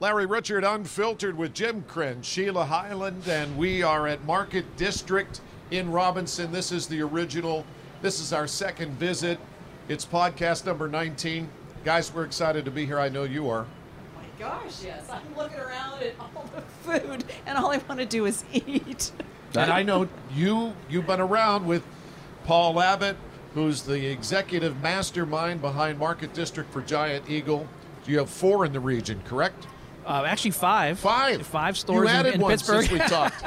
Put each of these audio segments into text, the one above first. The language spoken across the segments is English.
Larry Richert Unfiltered with Jim Krenn, Sheila Hyland, and we are at Market District in Robinson. This is the original. This is our second visit. It's podcast number 19. Guys, we're excited to be here. I know you are. Oh my gosh, yes. I'm looking around at all the food, and all I want to do is eat. And I know you you've been around with Paul Abbott, who's the executive mastermind behind Market District for Giant Eagle. You have four in the region, correct? Uh, actually, five. Five. Five stores You in- added in, one Pittsburgh. since we talked.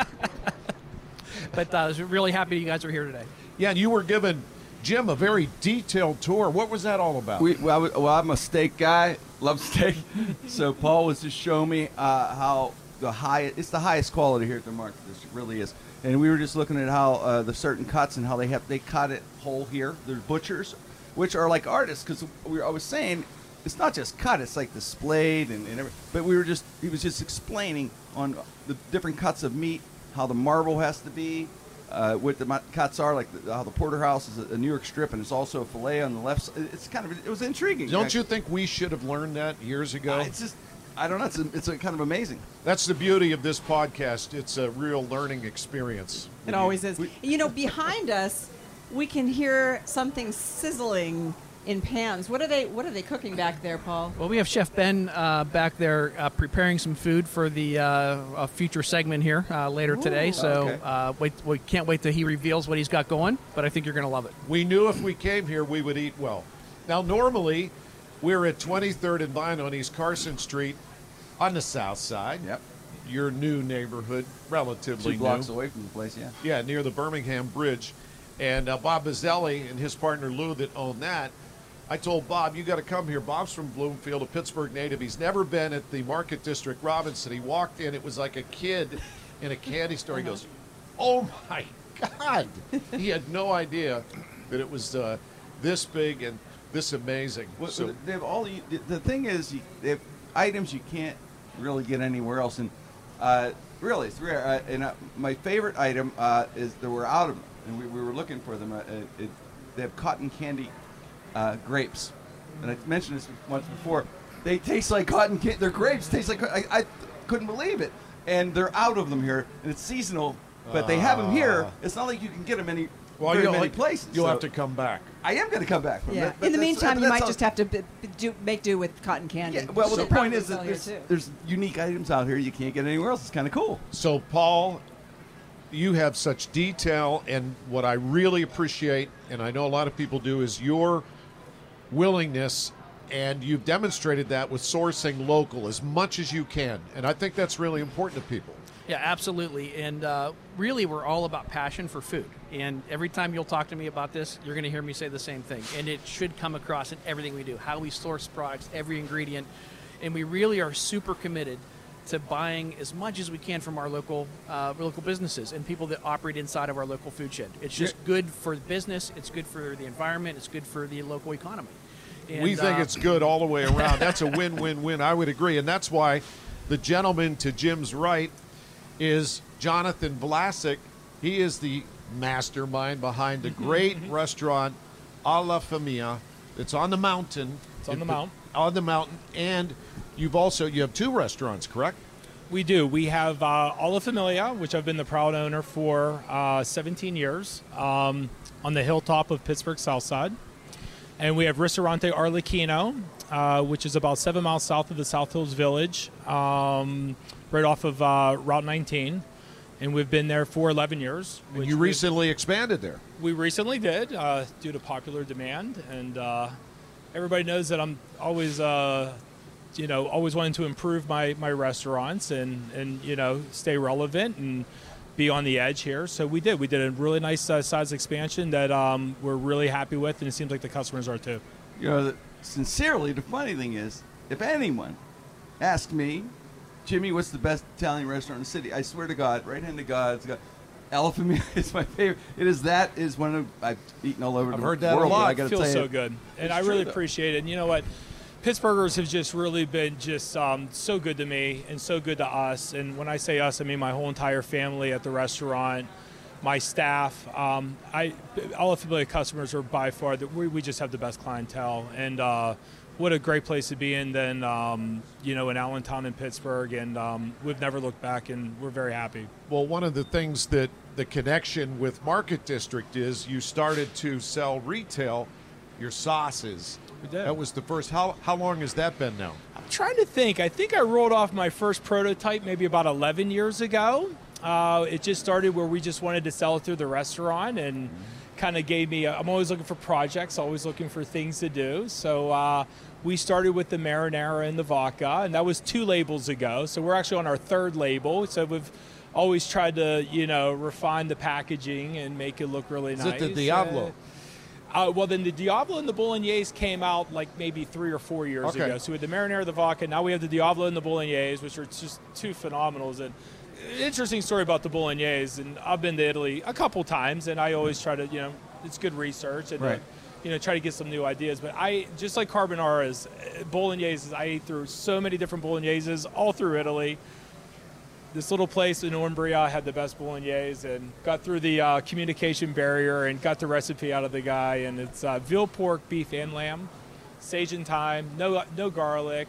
but uh, I was really happy you guys were here today. Yeah, and you were giving Jim a very detailed tour. What was that all about? We, well, I- well, I'm a steak guy, love steak. so Paul was just showing me uh, how the high it's the highest quality here at the market. This really is. And we were just looking at how uh, the certain cuts and how they have they cut it whole here. There's butchers, which are like artists, because we I was saying it's not just cut; it's like displayed and, and everything. But we were just he was just explaining on the different cuts of meat, how the marble has to be, uh, what the cuts are, like the, how the porterhouse is a, a New York strip, and it's also a fillet on the left. side. It's kind of it was intriguing. Don't you think we should have learned that years ago? Uh, It's just I don't know. It's a, it's a kind of amazing. That's the beauty of this podcast. It's a real learning experience. It always is. You know, behind us, we can hear something sizzling in pans. What are they? What are they cooking back there, Paul? Well, we have Chef Ben uh, back there uh, preparing some food for the uh, a future segment here uh, later today. So okay. uh, wait, we can't wait till he reveals what he's got going. But I think you're going to love it. We knew if we came here, we would eat well. Now, normally, we're at 23rd and Vine on East Carson Street on the south side. Yep. Your new neighborhood, relatively Two blocks new. away from the place. Yeah. Yeah, near the Birmingham Bridge. And uh, Bob Bazzelli and his partner Lou that own that. I told Bob, you got to come here. Bob's from Bloomfield, a Pittsburgh native. He's never been at the Market District Robinson. He walked in, it was like a kid in a candy store. He goes, Oh my God. he had no idea that it was uh, this big and this amazing. Well, So, they have all. The- the thing is, they have items you can't really get anywhere else, and uh, really, it's rare. Uh, and uh, my favorite item uh, is that we're out of them, and we, we were looking for them. Uh, it, it, they have cotton candy uh, grapes, and I mentioned this once before. They taste like cotton. candy. their grapes taste like. I, I couldn't believe it, and they're out of them here, and it's seasonal. But they have them here. Ah. It's not like you can get them any well, very you'll, places. you'll so have to come back. I am going to come back. From Yeah. that, but In the meantime, you might all- just have to b- b- do, make do with cotton candy. yeah, well, Which the point is that there's, there's unique items out here you can't get anywhere else. It's kind of cool. So, Paul, you have such detail, and what I really appreciate, and I know a lot of people do, is your willingness, and you've demonstrated that with sourcing local as much as you can. And I think that's really important to people. Yeah, absolutely. And uh, really, we're all about passion for food. And every time you'll talk to me about this, you're going to hear me say the same thing. And it should come across in everything we do how we source products, every ingredient. And we really are super committed to buying as much as we can from our local uh, local businesses and people that operate inside of our local food shed. It's just good for business, it's good for the environment, it's good for the local economy. And, we think uh, it's good all the way around. That's a win win win. I would agree. And that's why the gentleman to Jim's right is Jonathan Vlasic. He is the mastermind behind the great restaurant Alla Famiglia. It's on the mountain. It's on the mountain. On the mountain. And you've also you have two restaurants, correct? We do. We have uh, Alla Famiglia, which I've been the proud owner for uh, 17 years, um, on the hilltop of Pittsburgh South Side. And we have Ristorante Arlecchino, uh, which is about seven miles south of the South Hills Village, um, right off of uh, Route 19. And we've been there for 11 years. And you recently expanded there. we recently did uh, due to popular demand, and uh, everybody knows that I'm always, uh, you know, always wanting to improve my, my restaurants and and you know stay relevant and be on the edge here. So we did. We did a really nice uh, size expansion that um, we're really happy with, and it seems like the customers are too. You know, the, sincerely, the funny thing is, if anyone asked me, Jimmy, what's the best Italian restaurant in the city? I swear to God, right hand to God, it's got Elephant Meat is my favorite. It is that is one of I've eaten all over I've the heard that a world. but lot. I got to feels tell so you, good, and it's I really though. appreciate it. And you know what? Pittsburghers have just really been just um, so good to me and so good to us. And when I say us, I mean my whole entire family at the restaurant, my staff. Um, I all affiliate customers are by far that we, we just have the best clientele and. Uh, what a great place to be in than um, you know in Allentown and Pittsburgh, and um, we've never looked back, and we're very happy. Well, one of the things that the connection with Market District is you started to sell retail your sauces. We did. That was the first. How how long has that been now? I'm trying to think. I think I rolled off my first prototype maybe about 11 years ago. Uh, it just started where we just wanted to sell it through the restaurant and kind of gave me. i am always looking for projects, always looking for things to do. So uh, we started with the marinara and the vodka, and that was two labels ago. So we're actually on our third label. So we've always tried to, you know, refine the packaging and make it look really Is nice. it the Diablo? Uh, well, then the Diablo and the Bolognese came out like maybe three or four years Okay. ago. So we had the marinara, the vodka. Now we have the Diablo and the Bolognese, which are just two phenomenals. And interesting story about the Bolognese. And I've been to Italy a couple times, and I always try to, you know, it's good research and. uh, you know, try to get some new ideas, but I just like carbonara's, uh, bolognese. I ate through so many different bologneses all through Italy this little place in Umbria had the best bolognese and got through the uh, communication barrier and got the recipe out of the guy. And it's uh, veal pork, beef, and lamb, sage and thyme, no no garlic,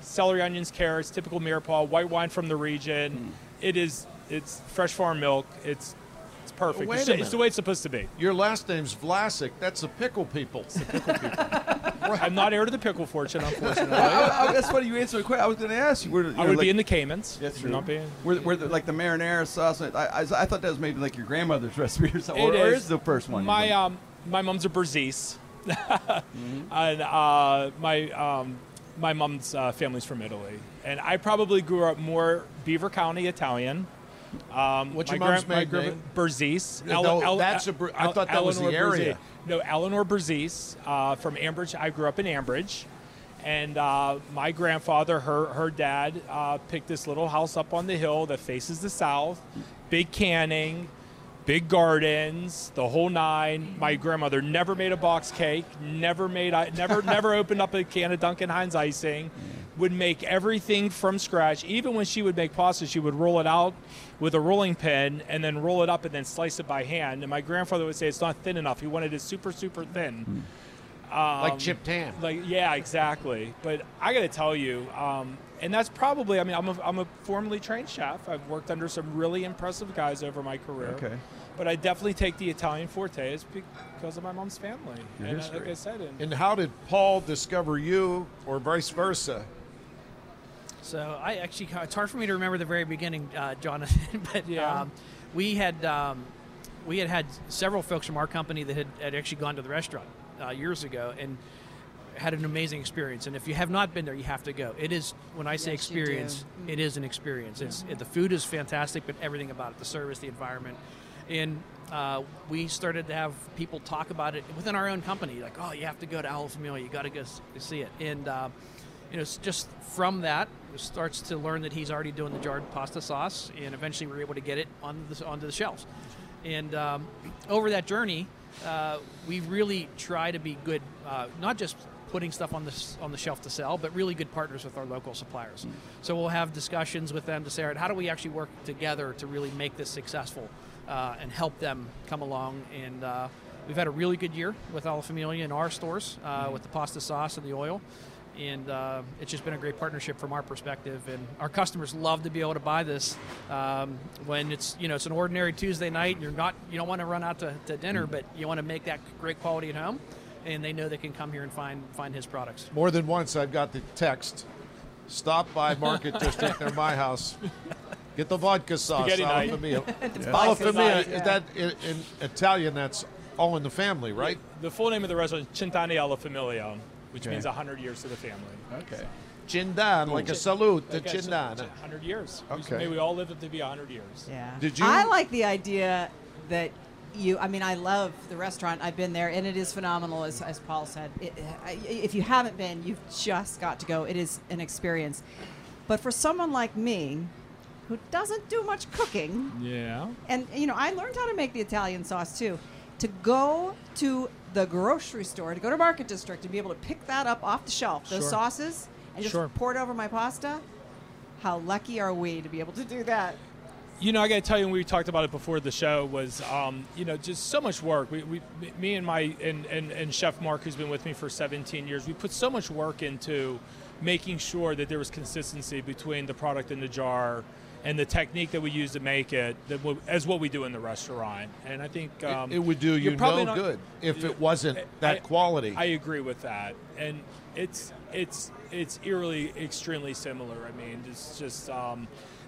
celery, onions, carrots, typical mirepoix, white wine from the region. It is it's fresh farm milk. It's it's perfect. It's, it's the way it's supposed to be. Your last name's Vlasic. That's the pickle people. I'm not heir to the pickle fortune, unfortunately. I, I, that's funny you answered the question. I was going to ask you. Where, you I know, would like, be in the Caymans. That's true. Not being Where, where the, like the marinara sauce. I, I, I thought that was maybe like your grandmother's recipe or something. It or, or is. is the first one? My um, my mom's a Berzese, and uh, my um, my mom's uh, family's from Italy, and I probably grew up more Beaver County Italian. Um, What's my your mom's gran- my maiden gran- name? Berzese. No, that's a Ber- I thought that was the Eleanor area. No, Eleanor Berzese uh, from Ambridge. I grew up in Ambridge. And uh, my grandfather, her her dad, uh, picked this little house up on the hill that faces the south, big canning, big gardens, the whole nine. My grandmother never made a box cake, never made, I never never opened up a can of Duncan Hines icing. Would make everything from scratch. Even when she would make pasta, she would roll it out with a rolling pin and then roll it up and then slice it by hand. And my grandfather would say it's not thin enough. He wanted it super super thin. like chipped ham. Like, yeah, exactly. But I got to tell you, um, and that's probably, I mean, I'm a, I'm a formally trained chef. I've worked under some really impressive guys over my career. Okay. But I definitely take the Italian forte is because of my mom's family. Your and uh, history. like I said, and And how did Paul discover you, or vice versa? So I actually, it's hard for me to remember the very beginning, uh, Jonathan. But Yeah. um, we had um, we had had several folks from our company that had, had actually gone to the restaurant uh, years ago and had an amazing experience. And if you have not been there, you have to go. It is when I say Yes, experience, it is an experience. It's it, the food is fantastic, but everything about it, the service, the environment, and. Uh, we started to have people talk about it within our own company, like, "Oh, you have to go to Alla Famiglia. You got to go see it." And uh, you know, it's just from that it starts to learn that he's already doing the jarred pasta sauce, and eventually we're able to get it on the, onto the shelves. And um, over that journey, uh, we really try to be good, uh, not just putting stuff on the on the shelf to sell, but really good partners with our local suppliers. So we'll have discussions with them to say, all right, how do we actually work together to really make this successful uh, and help them come along and. Uh, We've had a really good year with Alla Famiglia in our stores uh, with the pasta sauce and the oil and uh, it's just been a great partnership from our perspective. And our customers love to be able to buy this um, when it's you know it's an ordinary Tuesday night. And you're not you don't want to run out to, to dinner, but you want to make that great quality at home. And they know they can come here and find find his products. More than once, I've got the text. Stop by Market District near my house. Get the vodka sauce. Spaghetti Alla night. Famiglia. Yeah. Alla Vodka is that in, in Italian? That's all in the family, right? the full name of the restaurant is Cent'anni alla Famiglia, which Okay. means 100 years to the family. okay. Cent'anni, like a salute to Like I said, 100 years. Okay. May we all live to be 100 years. Yeah. Did you- I like the idea that you. I mean, I love the restaurant. I've been there, and it is phenomenal, as, as Paul said. It, if you haven't been, you've just got to go. It is an experience. But for someone like me, who doesn't do much cooking, Yeah. and you know, I learned how to make the Italian sauce too. To go to the grocery store to go to Market District and be able to pick that up off the shelf, those Sure. sauces, and just Sure. pour it over my pasta. How lucky are we to be able to do that? You know, I got to tell you, when we talked about it before the show, was um, you know just so much work. We, we me and my and, and and Chef Mark, who's been with me for 17 years, we put so much work into making sure that there was consistency between the product in the jar and the technique that we use to make it, that w- as what we do in the restaurant. And I think It- um, it, would do you're you probably no not- good if it wasn't that I- quality. I agree with that, and it's it's it's eerily extremely similar. I mean, it's just um,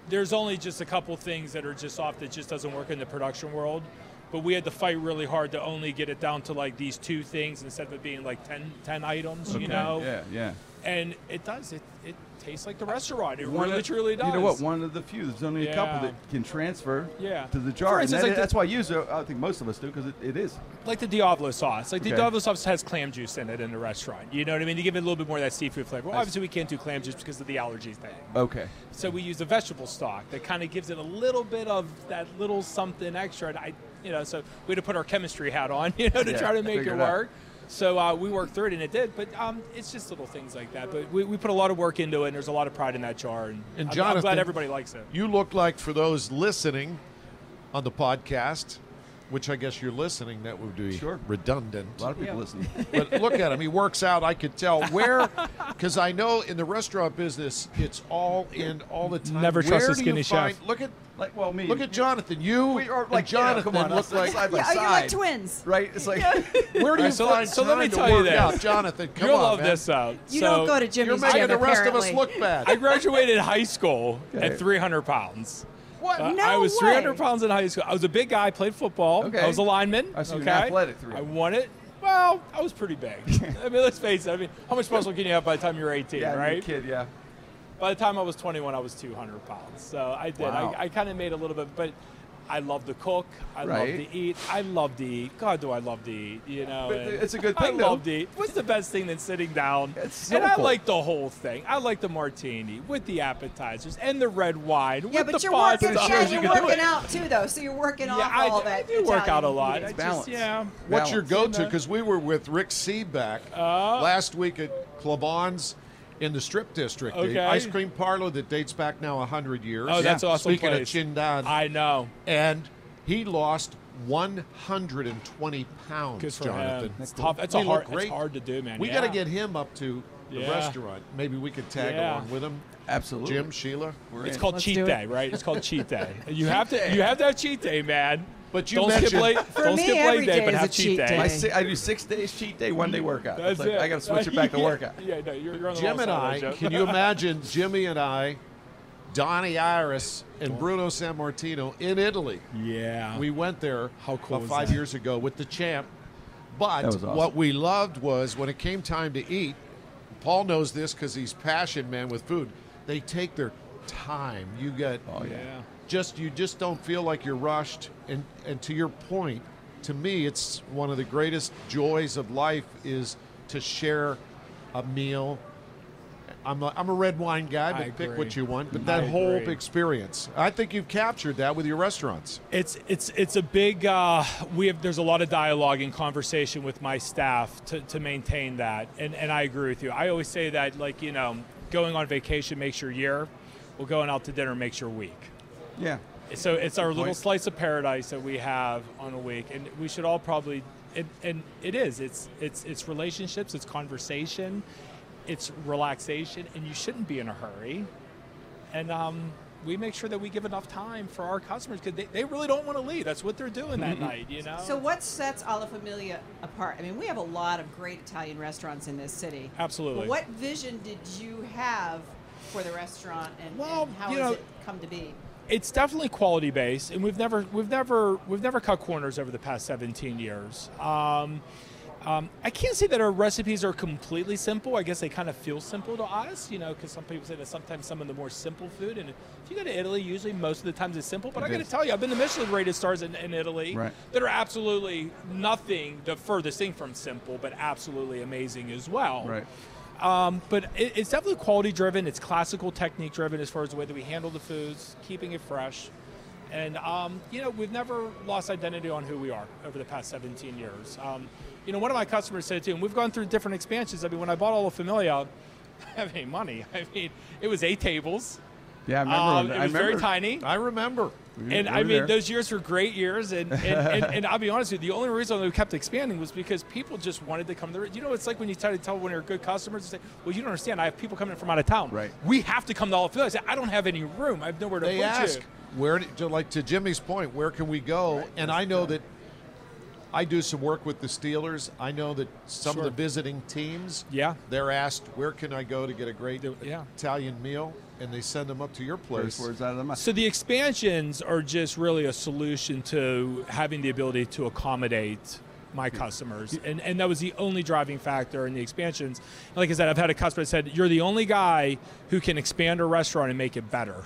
there's only just a couple things that are just off that just doesn't work in the production world. But we had to fight really hard to only get it down to like these two things instead of it being like 10, 10 items, you know. Yeah, yeah. And it does. It it tastes like the restaurant. It One really of- truly does. You know what? One of the few. There's only a couple that can transfer Yeah. to the jar. And instance, that- like the- that's why I use it. I think most of us do because it, it is. like the Diablo sauce. Like the Okay. Diablo sauce has clam juice in it in the restaurant. You know what I mean? To give it a little bit more of that seafood flavor. Well, obviously we can't do clam juice because of the allergy thing. Okay. So we use a vegetable stock that kind of gives it a little bit of that little something extra. And I, you know, so we had to put our chemistry hat on, you know, to Yeah, try to make figure it work. out. So uh, we worked through it, and it did. But um, it's just little things like that. But we, we put a lot of work into it, and there's a lot of pride in that jar. And, And I'm- I'm, glad everybody likes it. You look like, for those listening on the podcast, which I guess you're listening, that would be Sure. redundant. A lot of people listen. but look at him. He works out. I could tell where, because I know in the restaurant business, it's all in all the time. Never trust Where a do you skinny find- chef. Look at Like, well, me. look at Jonathan. You We are and like you know, Jonathan come on, look us like. side by Yeah, side. you're like twins. Right? It's like Where do you right, so find so let time me to tell you work this. out, Jonathan? Come You'll on, love man. this out. You So- don't go to gym. You're making gym, the rest of us look bad. I graduated high school Okay. at 300 pounds. What? Uh, No I was way. 300 pounds in high school. I was a big guy, played football. Okay. I was a lineman. I see okay. an athletic 300. I won it. Well, I was pretty big. I mean, let's face it. I mean, how much muscle can you have by the time you're 18, yeah, right? you're kid. Yeah. By the time I was 21, I was 200 pounds. So I did. Wow. I, I kind of made a little bit, but I love to cook. I Right. love to eat. I love to eat. God, do I love to eat. You know, But it's a good thing, I though. love to eat. What's the best thing than sitting down? It's so and I like the whole thing. I like the martini with the appetizers and the red wine Yeah, with but the you're working. shows Yeah, you you're can do working out too, though. So you're working Yeah, off I, all I that. do work out a lot. eating. I just, balance. yeah. What's your go-to? Because we were with Rick Sebak Uh, last week at Klavon's in the Strip District, the ice cream parlor that dates back now hundred years. Oh, that's Yeah. awesome. Speaking place. of Cent'anni, I know. and he lost 120 pounds. Good for Jonathan, him. It's tough. It's He a hard. great. It's hard to do, man. We yeah. got to get him up to the Yeah. restaurant. Maybe we could tag Yeah. along with him. Absolutely. Jim, Sheila. We're It's in. called Let's cheat do it. day, right? It's called cheat day. You have to. You have to have cheat day, man. But you don't skip late. For don't me, skip every late day, day but is have a cheat cheat day. day. My si- I do six days cheat day, one day workout. That's like, it. I got to switch it back to Yeah, workout. Yeah, no, you're, you're on the Jim and I, of can you imagine Jimmy and I, Donnie Iris, and Bruno Sammartino in Italy? Yeah. We went there How cool about five that? years ago with the champ. But That was awesome. what we loved was when it came time to eat, Paul knows this because he's passion man with food. They take their time. You get Oh, yeah. Just you just don't feel like you're rushed. And and to your point, to me, it's one of the greatest joys of life is to share a meal. I'm a, I'm a red wine guy, but I pick agree. what you want. But I that whole agree. experience, I think you've captured that with your restaurants. It's it's it's a big. Uh, we have there's a lot of dialogue and conversation with my staff to, to maintain that, and and I agree with you. I always say that like you know, going on vacation makes your year. Well, going out to dinner makes your week. Yeah. So it's our little slice of paradise that we have on a week, and we should all probably. It, and it is. It's it's it's relationships. It's conversation. It's relaxation, and you shouldn't be in a hurry. And um, we make sure that we give enough time for our customers because they, they really don't want to leave. That's what they're doing that night. You know. So what sets Alla Famiglia apart? I mean, we have a lot of great Italian restaurants in this city. Absolutely. But what vision did you have for the restaurant, and, Well, and how you has know- it come to be? It's definitely quality based, and we've never we've never we've never cut corners over the past 17 years. Um, um, I can't say that our recipes are completely simple. I guess they kind of feel simple to us, you know, because some people say that sometimes some of the more simple food, and if you go to Italy, usually most of the times it's simple. But It I got to tell you, I've been to Michelin rated stars in, in Italy Right. that are absolutely nothing the furthest thing from simple, but absolutely amazing as well. Right. Um, but it, it's definitely quality driven. It's classical technique driven as far as the way that we handle the foods, keeping it fresh. And um, you know, we've never lost identity on who we are over the past 17 years. Um, you know, one of my customers said too, and we've gone through different expansions. I mean, when I bought Alla Famiglia, I didn't have any money. I mean, it was eight tables. Yeah, I remember. Um, it I was very tiny. I remember. We And I mean, there. those years were great years, and and, and, and I'll be honest with you, the only reason we kept expanding was because people just wanted to come to. You know, it's like when you try to tell when you're good customers, you say, "Well, you don't understand. I have people coming from out of town. Right. We have to come to all of I say, "I don't have any room. I have nowhere to They put ask you." where, to, like to Jimmy's point, where can we go? And I know that I do some work with the Steelers. I know that some Sure. of the visiting teams, Yeah. they're asked where can I go to get a great Yeah. Italian meal, and they send them up to your place. Out of the. So the expansions are just really a solution to having the ability to accommodate my customers, and and that was the only driving factor in the expansions. And like I said, I've had a customer that said, "You're the only guy who can expand a restaurant and make it better."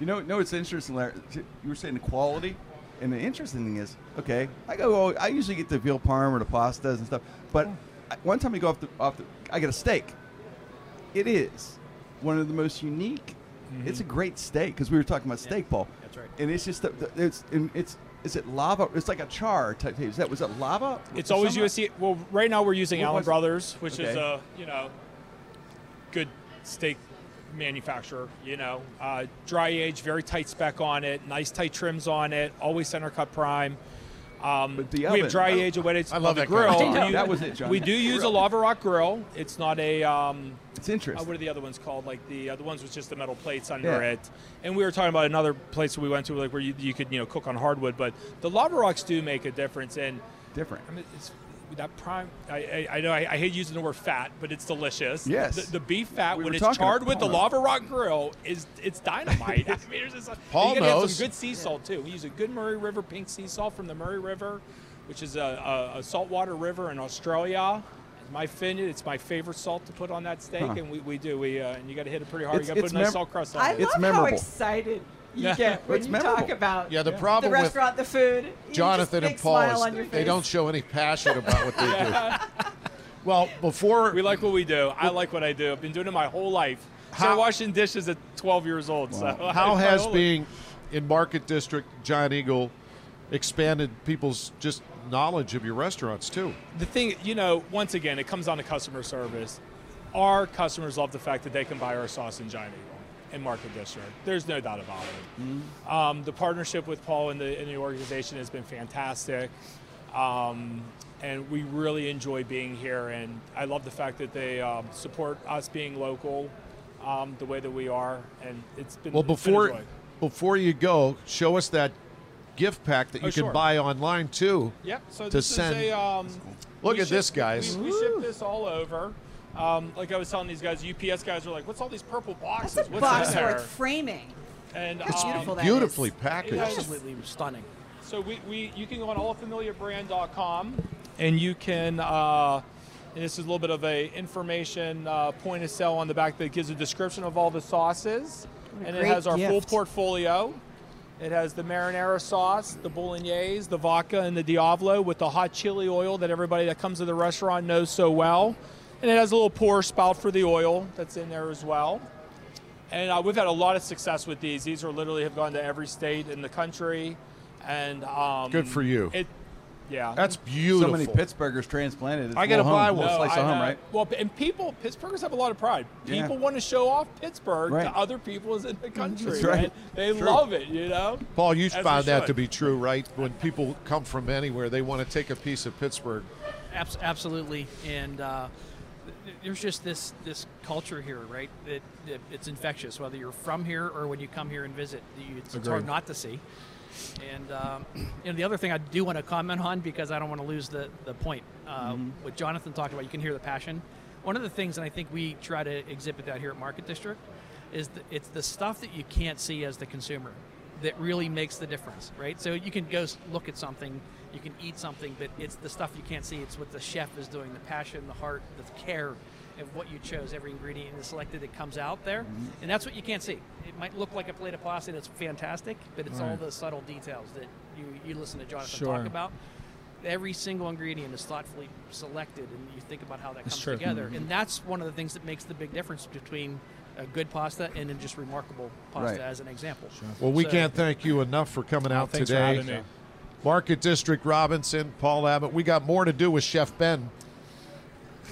You know, no, it's interesting. Larry. You were saying the quality, and the interesting thing is, okay, I go. I usually get the veal parm or the pastas and stuff, but I- one time we go off the off the, I get a steak. It is one of the most unique. It's a great steak because we were talking about steak, Paul. That's right. And it's just the, the, it's and it's is it lava? It's like a char type. Is that was it lava? It's always? USC. Well, right now we're using What Allen Brothers, which is a you know good steak manufacturer. You know, uh, dry age, very tight spec on it, nice tight trims on it, always center cut prime. Um, we have dry age and wet age I love the kind grill. We- That was it, John. We do use a lava rock grill. It's not a um, It's uh, interesting. what are the other ones called? Like the uh, the ones with just the metal plates under Yeah. it. And we were talking about another place we went to, like where you, you could you know cook on hardwood. But the lava rocks do make a difference. And different. I mean, it's that prime. I, I, I know I, I hate using the word fat, but it's delicious. Yes. The, the beef fat We when it's charred with the lava rock grill is it's dynamite. I mean, it's just, Paul you gotta have knows. some good sea salt too. We use a good Murray River pink sea salt from the Murray River, which is a, a, a saltwater river in Australia. It's my fin, it's my favorite salt to put on that steak, Huh. and we, we do. We uh, and you got to hit it pretty hard. It's- you got to put a nice mem- salt crust on I it. It's love memorable. how excited you Yeah. get when It's you memorable. talk about Yeah, the the problem with restaurant, the food. Jonathan and Paul is they don't show any passion about what they do. Well, before We like what we do. I like what I do. I've been doing it my whole life. Started How- washing dishes at 12 years old. So how my has being in Market District Giant Eagle expanded people's just knowledge of your restaurants too? the thing, you know, once again, it comes down to customer service. Our customers love the fact that they can buy our sauce in Giant Eagle in Market District. There's no doubt about it. Um, the partnership with Paul and the, and the organization has been fantastic. Um, and we really enjoy being here. And I love the fact that they um, support us being local um, the way that we are. And it's been Well, it's been before before you go, show us that gift pack that you Oh, can sure. buy online too. Yep. So to this send- is a. Um, Look at ship- this, guys. We, we ship this all over. Um, like I was telling these guys, UPS guys are like, "What's all these purple boxes? That's a What's box in there?" worth framing. And It's um, beautiful, that beautifully is. packaged. Yes. Absolutely stunning. So we, we you can go on allfamiliarbrand.com and you can. Uh, and this is a little bit of a information uh, point of sale on the back that gives a description of all the sauces, and it has our full portfolio. It has the marinara sauce, the bolognese, the vodka, and the diavolo with the hot chili oil that everybody that comes to the restaurant knows so well. And it has a little pour spout for the oil that's in there as well. And uh, we've had a lot of success with these. These are literally have gone to every state in the country, and um, Good for you. It, yeah, That's beautiful. So many Pittsburghers transplanted. It's I gotta buy one. No, slice I of home, right? Well, and people, Pittsburghers have a lot of pride. Yeah. People want to show off Pittsburgh Right. to other people in the country. That's right. and They True. love it, you know. Paul, you As we found that should. to be true, right? When people come from anywhere, they want to take a piece of Pittsburgh. Abs- absolutely, and uh, th- there's just this this culture here, right? It, it, it's infectious. Whether you're from here or when you come here and visit, you, it's, it's hard not to see. And um, you know, the other thing I do want to comment on because I don't want to lose the the point. Uh, What Jonathan talked about, you can hear the passion. One of the things, and I think we try to exhibit that here at Market District, is the, it's the stuff that you can't see as the consumer that really makes the difference, right? So you can go look at something, you can eat something, but it's the stuff you can't see. It's what the chef is doing, the passion, the heart, the care of what you chose, every ingredient and selected that comes out there, Mm-hmm. and that's what you can't see. It might look like a plate of pasta that's fantastic, but it's all the subtle details that you you listen to Jonathan Sure. talk about. Every single ingredient is thoughtfully selected, and you think about how that That's comes true. together, and that's one of the things that makes the big difference between a good pasta and then just remarkable pasta Right. as an example. Well, we So- can't thank you enough for coming out Thanks for today. Having me. Market District Robinson, Paul Abbott. We got more to do with Chef Ben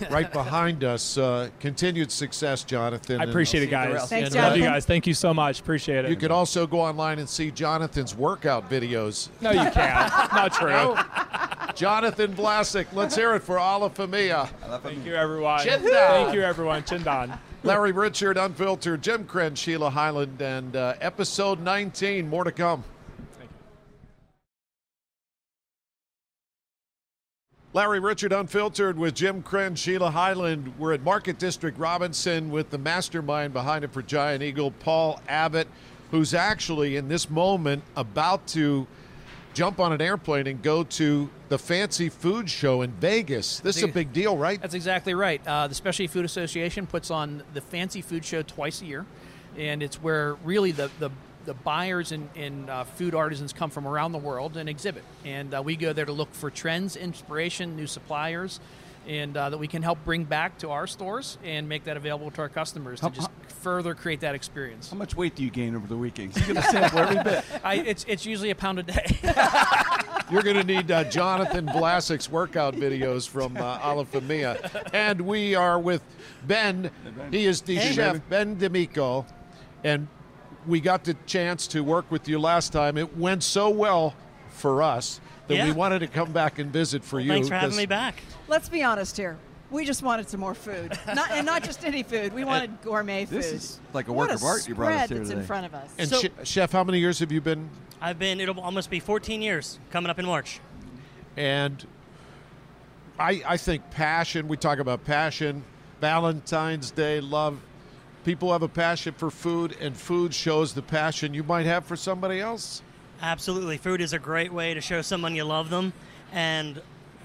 right behind us. Uh, continued success, Jonathan. I appreciate it, guys. around. Thanks, Love you guys. Thank you so much. Appreciate it. You could also go online and see Jonathan's workout videos. no, you can't. Not true. Jonathan Vlasic, let's hear it for Alla Famiglia. Thank you, everyone. Cent'anni. Thank you, everyone. Cent'anni. Larry Richert, Unfiltered, Jim Krenn, Sheila Hyland, and uh, episode 19. More to come. Larry Richert Unfiltered with Jim Krenn, Sheila Hyland. We're at Market District Robinson with the mastermind behind it for Giant Eagle, Paul Abbott, who's actually in this moment about to jump on an airplane and go to the fancy food show in Vegas. This is a big deal, right? That's exactly right. Uh, the Specialty Food Association puts on the Fancy Food Show twice a year, and it's where really the the, the buyers and, and uh, food artisans come from around the world and exhibit. And uh, we go there to look for trends, inspiration, new suppliers, and uh, that we can help bring back to our stores and make that available to our customers How- to just further create that experience. How much weight do you gain over the weekends? You're going to sample every bit. I, it's it's usually a pound a day. You're going to need uh, Jonathan Vlasic's workout videos from uh, Alla Famiglia. And we are with Ben. He is the Hey, chef, baby. Ben D'Amico. And we got the chance to work with you last time. It went so well for us that we wanted to come back and visit for you. Thanks for having 'cause me back. Let's be honest here. We just wanted some more food, not, and not just any food. We wanted gourmet food. This is like a what work a of art you brought us spread here that's in front of us. And So- che- Chef, how many years have you been? I've been, it'll almost be 14 years coming up in March. And I, I think passion, we talk about passion, Valentine's Day, love. People have a passion for food, and food shows the passion you might have for somebody else. Absolutely. Food is a great way to show someone you love them. And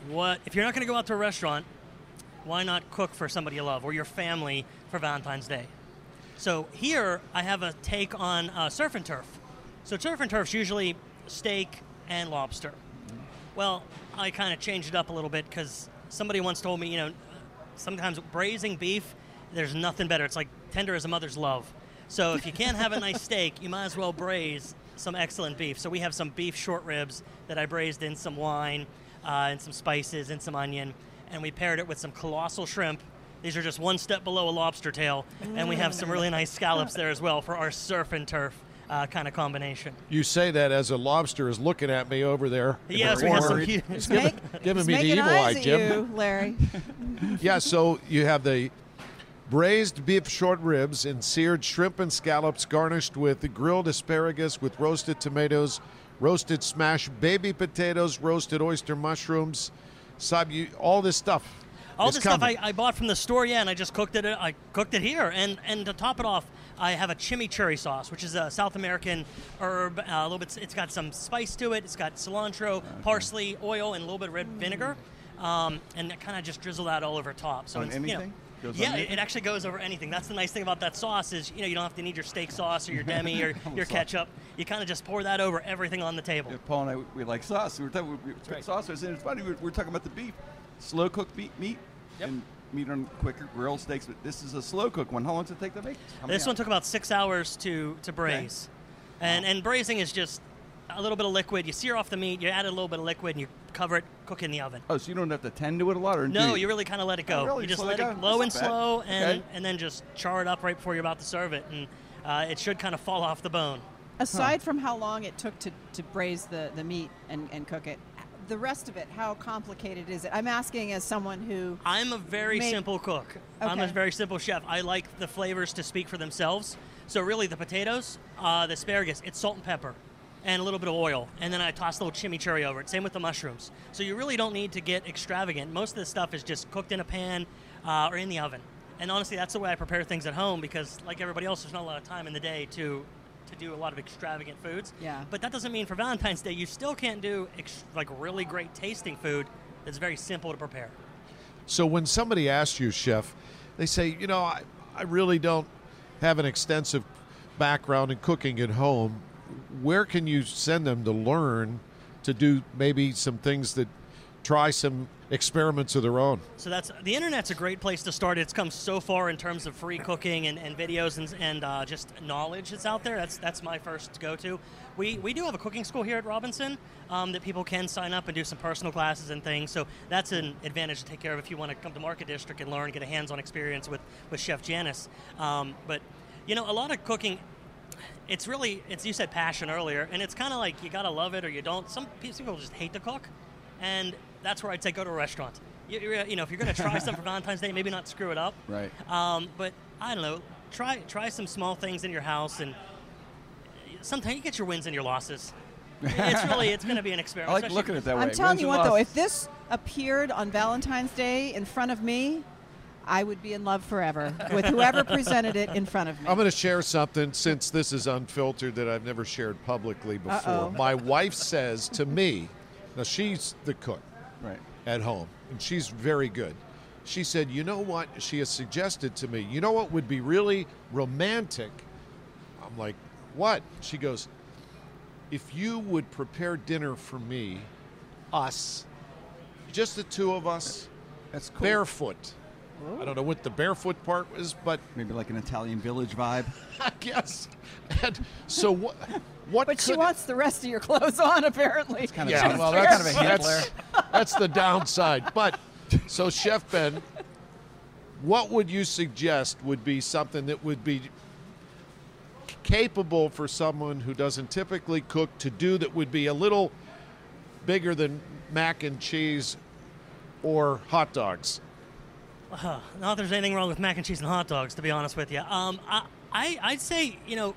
what if you're not going to go out to a restaurant, why not cook for somebody you love or your family for Valentine's Day? So here I have a take on uh, surf and turf. So surf and turf's usually steak and lobster. Well, I kind of changed it up a little bit because somebody once told me, you know, sometimes braising beef, there's nothing better. It's like tender as a mother's love. So if you can't have a nice steak, you might as well braise some excellent beef. So we have some beef short ribs that I braised in some wine uh, and some spices and some onion, and we paired it with some colossal shrimp. These are just one step below a lobster tail, and we have some really nice scallops there as well for our surf and turf uh, kind of combination. You say that as a lobster is looking at me over there. in Yes, we have some huge. He's giving me the evil eye, Jim. you, Larry. Yeah, so you have the braised beef short ribs and seared shrimp and scallops garnished with grilled asparagus with roasted tomatoes, roasted smashed baby potatoes, roasted oyster mushrooms, sab- all this stuff. All is this stuff I. I bought from the store, yeah, and I just cooked it. I cooked it here, and and to top it off, I have a chimichurri sauce, which is a South American herb. Uh, a little bit. It's got some spice to it. It's got cilantro, parsley, oil, and a little bit of red vinegar, um, and kind of just drizzle that all over top. So On it's, you know- anything? Goes yeah, it, it actually goes over anything. That's the nice thing about that sauce is you know you don't have to need your steak sauce or your demi or your ketchup. You kind of just pour that over everything on the table. Yeah, Paul and I, we, we like sauce. We were talking we, we, right. sauce. And it's funny. We were, we were talking about the beef, slow cooked meat, meat, Yep. and meat on quicker grill steaks. But this is a slow cooked one. How long does it take to make? This one took about six hours to, to braise. And, and braising is just a little bit of liquid. You sear off the meat, you add a little bit of liquid, and you cover it, cook in the oven. Oh, so you don't have to tend to it a lot, or No, do you really kind of let it go. Oh, really? You just Just let let it it go? low and That's not slow, and, Okay. and then just char it up right before you're about to serve it. And uh, it should kind of fall off the bone. Aside from how long it took to, to braise the, the meat and, and cook it, the rest of it, how complicated is it? I'm asking as someone who. I'm a very Make- simple cook. I'm a very simple chef. I like the flavors to speak for themselves. So really, the potatoes, uh, the asparagus, it's salt and pepper, and a little bit of oil, and then I toss a little chimichurri over it. Same with the mushrooms. So you really don't need to get extravagant. Most of this stuff is just cooked in a pan uh, or in the oven. And honestly, that's the way I prepare things at home because, like everybody else, there's not a lot of time in the day to to do a lot of extravagant foods. Yeah. But that doesn't mean for Valentine's Day you still can't do ex- like really great tasting food that's very simple to prepare. So when somebody asks you, chef, they say, you know, I, I really don't have an extensive background in cooking at home. Where can you send them to learn to do maybe some things that try some experiments of their own. So that's the internet's a great place to start. It's come so far in terms of free cooking and, and videos and, and uh, just knowledge that's out there. That's that's my first go to. We we do have a cooking school here at Robinson um, that people can sign up and do some personal classes and things. So that's an advantage to take care of if you want to come to Market District and learn, get a hands-on experience with with Chef Janice. Um, but you know, a lot of cooking it's really it's you said passion earlier and it's kind of like you gotta love it or you don't some people just hate to cook and that's where i'd say go to a restaurant you, you you know if you're gonna try something for valentine's day maybe not screw it up Right. um, but i don't know try try some small things in your house and sometimes you get your wins and your losses it's really it's gonna be an experiment. I like looking at it that way. I'm telling Wins you and what, though, if this appeared on Valentine's Day in front of me, I would be in love forever with whoever presented it in front of me. I'm going to share something since this is unfiltered that I've never shared publicly before. Uh-oh. My wife says to me, now she's the cook right. at home, and she's very good. She said, You know what? She has suggested to me, you know what would be really romantic? I'm like, What? She goes, If you would prepare dinner for me, us, just the two of us, That's cool. barefoot. I don't know what the barefoot part was, but Maybe like an Italian village vibe. I guess. And so what? What? but she could- wants the rest of your clothes on, apparently. kind of Yeah, well, that's that's, kind of a hint that's, that's the downside. But so, Chef Ben, what would you suggest would be something that would be capable for someone who doesn't typically cook to do that would be a little bigger than mac and cheese or hot dogs? Uh, not that there's anything wrong with mac and cheese and hot dogs, to be honest with you. Um, I, I, I'd say, you know,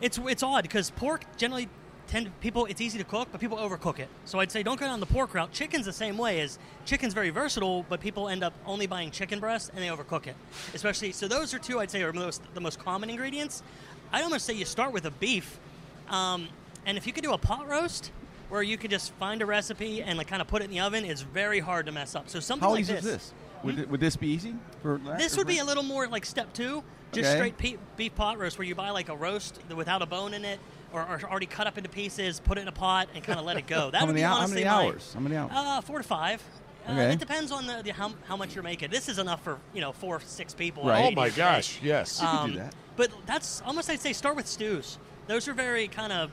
it's it's odd because pork generally tend people it's easy to cook, but people overcook it. So I'd say don't go down the pork route. Chicken's the same way. As chicken's very versatile, but people end up only buying chicken breast and they overcook it. Especially so those are two I'd say are most, the most common ingredients. I'd almost say you start with a beef, um, and if you could do a pot roast. Where you could just find a recipe and like kind of put it in the oven, it's very hard to mess up. So something How like easy this. is this? Would, it, would this be easy? For This would be a little more like step two, just Okay. straight pe- beef pot roast, where you buy like a roast without a bone in it, or, or already cut up into pieces, put it in a pot, and kind of let it go. That How would many be hou- how honestly many my- hours? How many hours? Uh, four to five. Uh, Okay. it depends on the, the how, how much you're making. This is enough for you know four six people. Right. Oh my today. gosh! Yes. You could Um, do that. But that's almost I'd say start with stews. Those are very kind of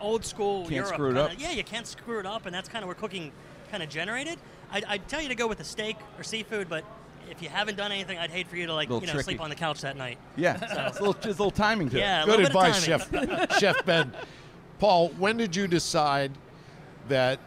old school Can't Europe. screw it kinda- up. Yeah, you can't screw it up, and that's kind of where cooking kind of generated. I'd, I'd tell you to go with a steak or seafood, but if you haven't done anything, I'd hate for you to like you know tricky. sleep on the couch that night. Yeah. It's a little, just a little timing to Yeah, it. a Good little bit of advice. Chef Chef Ben. Paul, when did you decide that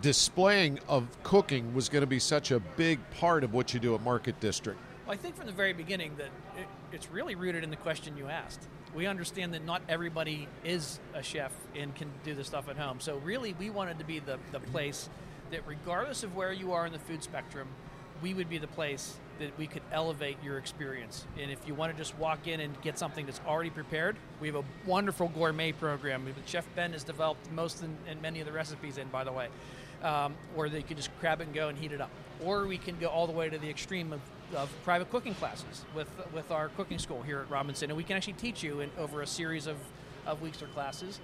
displaying of cooking was going to be such a big part of what you do at Market District? Well, I think from the very beginning that it, it's really rooted in the question you asked. We understand that not everybody is a chef and can do the stuff at home. So really, we wanted to be the, the place that, regardless of where you are in the food spectrum, we would be the place that we could elevate your experience. And if you want to just walk in and get something that's already prepared, we have a wonderful gourmet program. Chef Ben has developed most and, many of the recipes in, by the way, um, where they can just grab it and go and heat it up. Or we can go all the way to the extreme of, of private cooking classes with with our cooking school here at Robinson, and we can actually teach you in over a series of, of weeks or classes.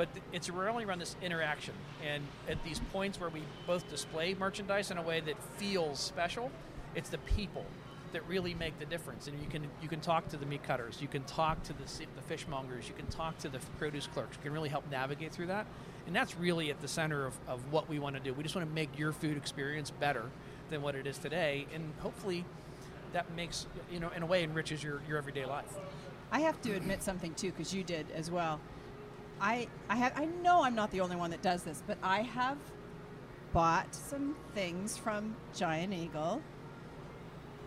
But it's really around this interaction, and at these points where we both display merchandise in a way that feels special, it's the people that really make the difference. And you can you can talk to the meat cutters, you can talk to the the fishmongers, you can talk to the produce clerks. You can really help navigate through that, and that's really at the center of, of what we want to do. We just want to make your food experience better than what it is today, and hopefully that makes you know in a way enriches your, your everyday life. I have to admit something too, because you did as well. I I have I know I'm not the only one that does this, but I have bought some things from Giant Eagle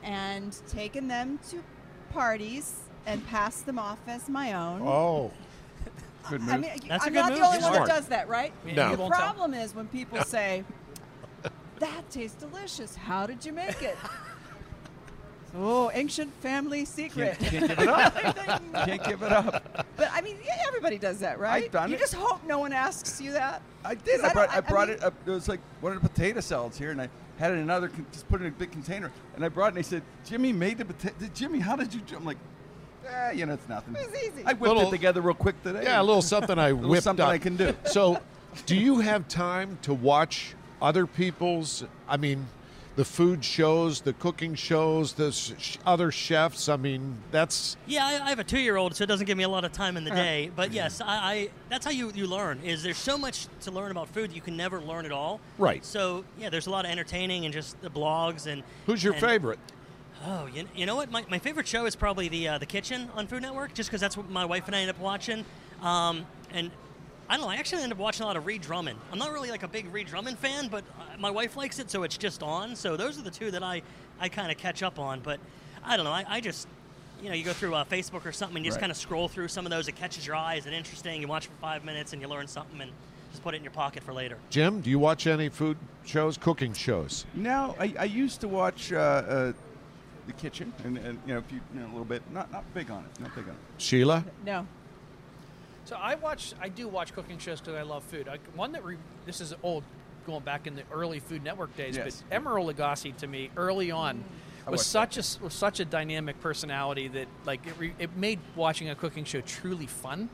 and taken them to parties and passed them off as my own. Oh, Good move. I mean, That's a I'm good not move. the only You're one that does that, right? No. you The won't tell. problem is when people say, "That tastes delicious. How did you make it?" oh, ancient family secret. can't, can't give it up. can't give it up. But I mean, yeah, everybody does that, right? I've done you it. just hope no one asks you that. I did. I brought, don't- I, brought mean, it up. It was like one of the potato salads here, and I had it in another, con- just put it in a big container. And I brought it, and they said, Jimmy made the potato. Jimmy, how did you do I'm like, eh, you know, it's nothing. It was easy. I whipped Little- it together real quick today. yeah, a little something I Little whipped something up. I can do. So, do you have time to watch other people's? I mean, the food shows, the cooking shows, the sh- other chefs. I mean, that's Yeah, I, I have a two-year-old, so it doesn't give me a lot of time in the Uh-huh. day. But yes, I, I that's how you, you learn. Is there's so much to learn about food that you can never learn it all. Right. So yeah, there's a lot of entertaining and just the blogs and. who's your and- favorite? Oh, you, you know what? My, my favorite show is probably the uh, the Kitchen on Food Network, just because that's what my wife and I end up watching. Um, and I don't know. I actually end up watching a lot of Ree Drummond. I'm not really like a big Ree Drummond fan, but uh, my wife likes it, so it's just on. So those are the two that I I kind of catch up on. But I don't know. I, I just you know, you go through uh, Facebook or something, and you just Right. kind of scroll through some of those. It catches your eye, is it interesting? You watch for five minutes, and you learn something, and just put it in your pocket for later. Jim, do you watch any food shows, cooking shows? Now, I, I used to watch uh, uh, the kitchen, and, and you know, if you, you know, a little bit. Not not big on it. Not big on it. Sheila? No. So I watch, I do watch cooking shows because I love food. I, one that re, this is old, going back in the early Food Network days. Yes. But Emeril Lagasse to me early on mm. I was watched such a s- was such a dynamic personality that like it, re, it made watching a cooking show truly fun.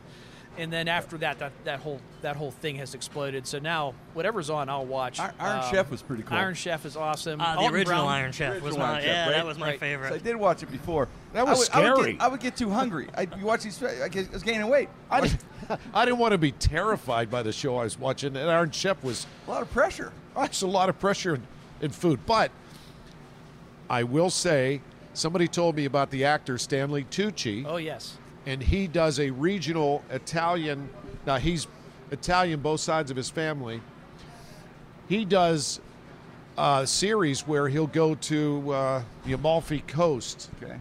And then after that, that, that whole that whole thing has exploded. So now whatever's on, I'll watch. Iron Um, Chef was pretty cool. Iron Chef is awesome. Uh, the Alton original Brown- Iron Chef was my Iron Chef, right? that was my Right. favorite. So I did watch it before. That I was would, I would, scary. get, I would get too hungry. I, you watch these. I get- I was gaining weight. I didn't, I didn't want to be terrified by the show I was watching, and Iron Chef was a lot of pressure. There's a lot of pressure in, in food. But I will say, somebody told me about the actor Stanley Tucci, Oh yes. And he does a regional Italian. Now he's Italian, both sides of his family. He does a series where he'll go to uh, the Amalfi Coast Okay.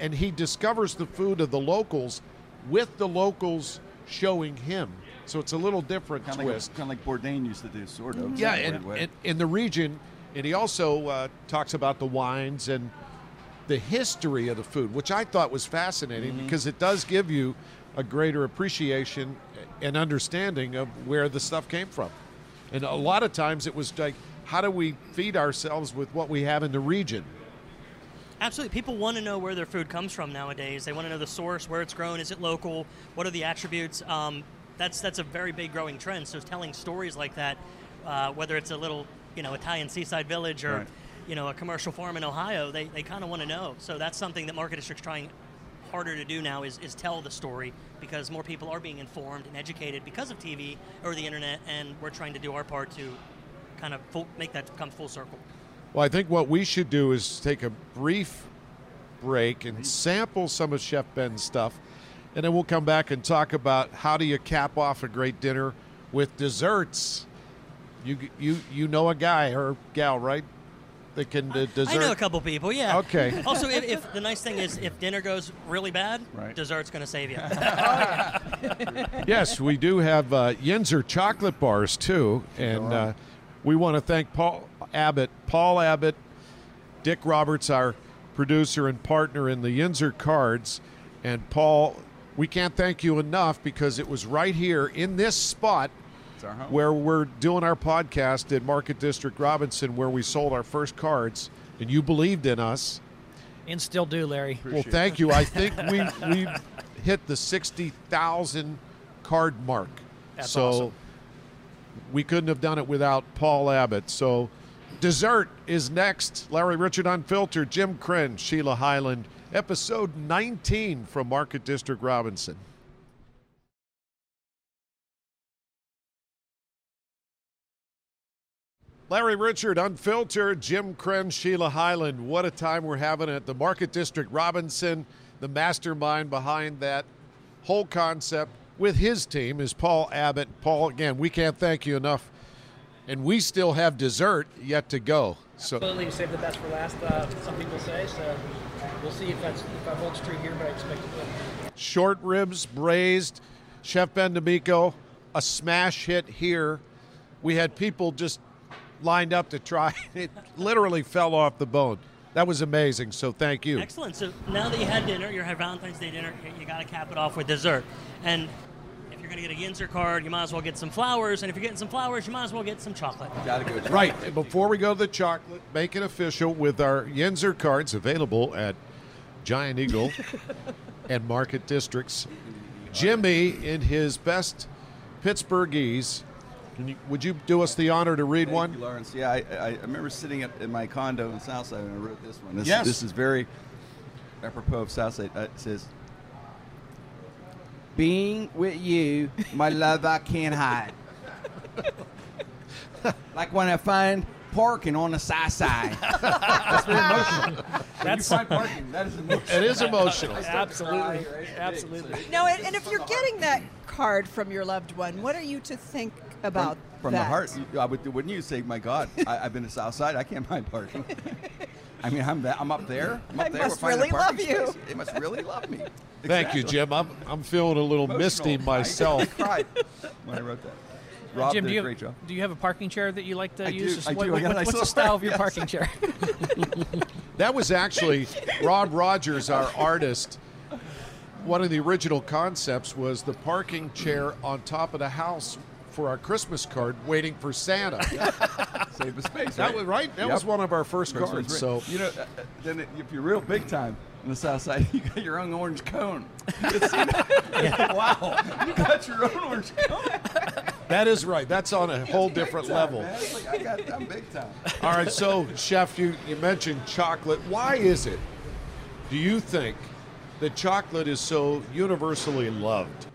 and he discovers the food of the locals with the locals showing him. So it's a little different Kind of like, twist. kind of like Bourdain used to do, sort of. Yeah, and, and in the region, and he also uh, talks about the wines and the history of the food, which I thought was fascinating Mm-hmm. because it does give you a greater appreciation and understanding of where the stuff came from. And a lot of times it was like, how do we feed ourselves with what we have in the region? Absolutely. People want to know where their food comes from nowadays. They want to know the source, where it's grown, is it local, what are the attributes. Um, that's that's a very big growing trend. So telling stories like that, uh, whether it's a little you know Italian seaside village or Right. You know a commercial farm in Ohio, they, they kind of want to know. So that's something that Market District's trying harder to do now is, is tell the story because more people are being informed and educated because of TV or the internet, and we're trying to do our part to kind of full, make that come full circle. Well, I think what we should do is take a brief break and mm-hmm. sample some of Chef Ben's stuff, and then we'll come back and talk about how do you cap off a great dinner with desserts. You you you know a guy or gal, right? That can uh, dessert. I know a couple people, yeah. Okay. Also, if, if the nice thing is, if dinner goes really bad, Right. dessert's going to save you. yes, we do have uh, Yinzer chocolate bars too, and uh, we want to thank Paul Abbott, Paul Abbott, Dick Roberts, our producer and partner in the Yinzer cards, and Paul. We can't thank you enough because it was right here in this spot It's our home. Uh-huh. where we're doing our podcast at Market District Robinson, where we sold our first cards, and you believed in us. And still do, Larry. Well, Appreciate thank you. I think we we hit the sixty thousand card mark. That's so awesome. we couldn't have done it without Paul Abbott. So dessert is next. Larry Richert Unfiltered, Jim Krenn, Sheila Hyland, episode nineteen from Market District Robinson. Larry Richert, Unfiltered, Jim Krenn, Sheila Hyland. What a time we're having at the Market District Robinson. The mastermind behind that whole concept with his team is Paul Abbott. Paul, again, we can't thank you enough. And we still have dessert yet to go. So Absolutely, save the best for last. Uh, some people say so. We'll see if that's if that holds true here, but I expect it will. short ribs braised, Chef Ben D'Amico, a smash hit here. We had people just lined up to try. It literally fell off the bone. That was amazing. So thank you. Excellent. So now that you had dinner, you had Valentine's Day dinner, you got to cap it off with dessert. And if you're going to get a Yinzer card, you might as well get some flowers. And if you're getting some flowers, you might as well get some chocolate. Gotta go. Right. Before we go to the chocolate, make it official with our Yinzer cards available at Giant Eagle and Market Districts. Jimmy, in his best Pittsburghese, Can you, would you do us the honor to read Thank one? you, Lawrence. Yeah, I, I, I remember sitting at, in my condo in Southside and I wrote this one. This, Yes. this is very apropos of Southside. Uh, it says, "Being with you, my love, I can't hide. like when I find parking on the side side. That's very emotional. When you find parking, that is emotional. It is emotional. Absolutely, absolutely. No, and, and if you're getting that card from your loved one, what are you to think about from, from that? the heart. I would, wouldn't you say, "My God, I, I've been to Southside. I can't find parking." I mean, I'm that, I'm up there. I'm up I there. must We're finding really parking love you. space. They must really love me. Thank you, Jim. I'm, I'm feeling a little misty Emotional. I- myself. I cried when I wrote that. Uh, Rob Jim, did do a you, great job. do you have a parking chair that you like to I use? do, I what- do. what- Yeah, I what's saw the style of your yes. parking chair? That was actually Rob Rogers, our artist. One of the original concepts was the parking chair on top of the house for our Christmas card, waiting for Santa. Save the space. That was right. That was one of our first First cards. one's So you know, uh, uh, then it, if you're real big time on the south side, you got your own orange cone. It's, you know, wow, you got your own orange cone. that is right. That's on a whole different time, level. like, I got, I'm big time. All right, so chef, you, you mentioned chocolate. Why is it, do you think, that chocolate is so universally loved?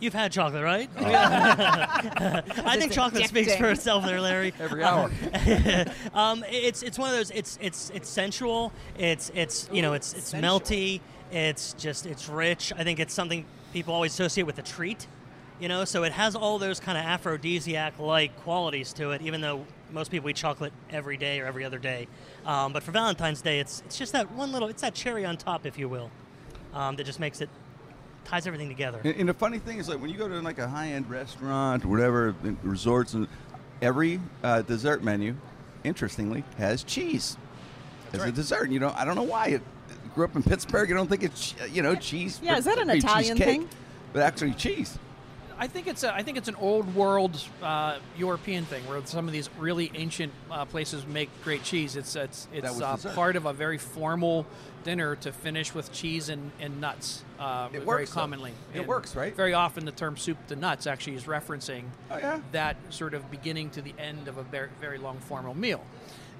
You've had chocolate, right? Oh. I think It's chocolate speaks for itself there, Larry. Every hour. um, it's it's one of those. It's it's it's sensual. It's it's you know it's it's sensual. melty. It's just it's rich. I think it's something people always associate with a treat. You know, so it has all those kind of aphrodisiac-like qualities to it. Even though most people eat chocolate every day or every other day, um, but for Valentine's Day, it's it's just that one little. It's that cherry on top, if you will, um, that just makes it ties everything together. And, and the funny thing is, like when you go to like a high-end restaurant whatever, resorts, and every uh, dessert menu, interestingly, has cheese as a right. dessert. You know, I don't know why. It, grew up in Pittsburgh. You don't think it's you know cheese. Yeah, is that an Italian cheesecake, thing? But actually, cheese. I think it's a, I think it's an old world uh, European thing where some of these really ancient uh, places make great cheese. It's it's it's uh, part of a very formal dinner to finish with cheese and, and nuts. Uh, It very works, though. commonly. It And works, right? Very often, the term "soup to nuts" actually is referencing Oh, yeah? that sort of beginning to the end of a very, very long formal meal.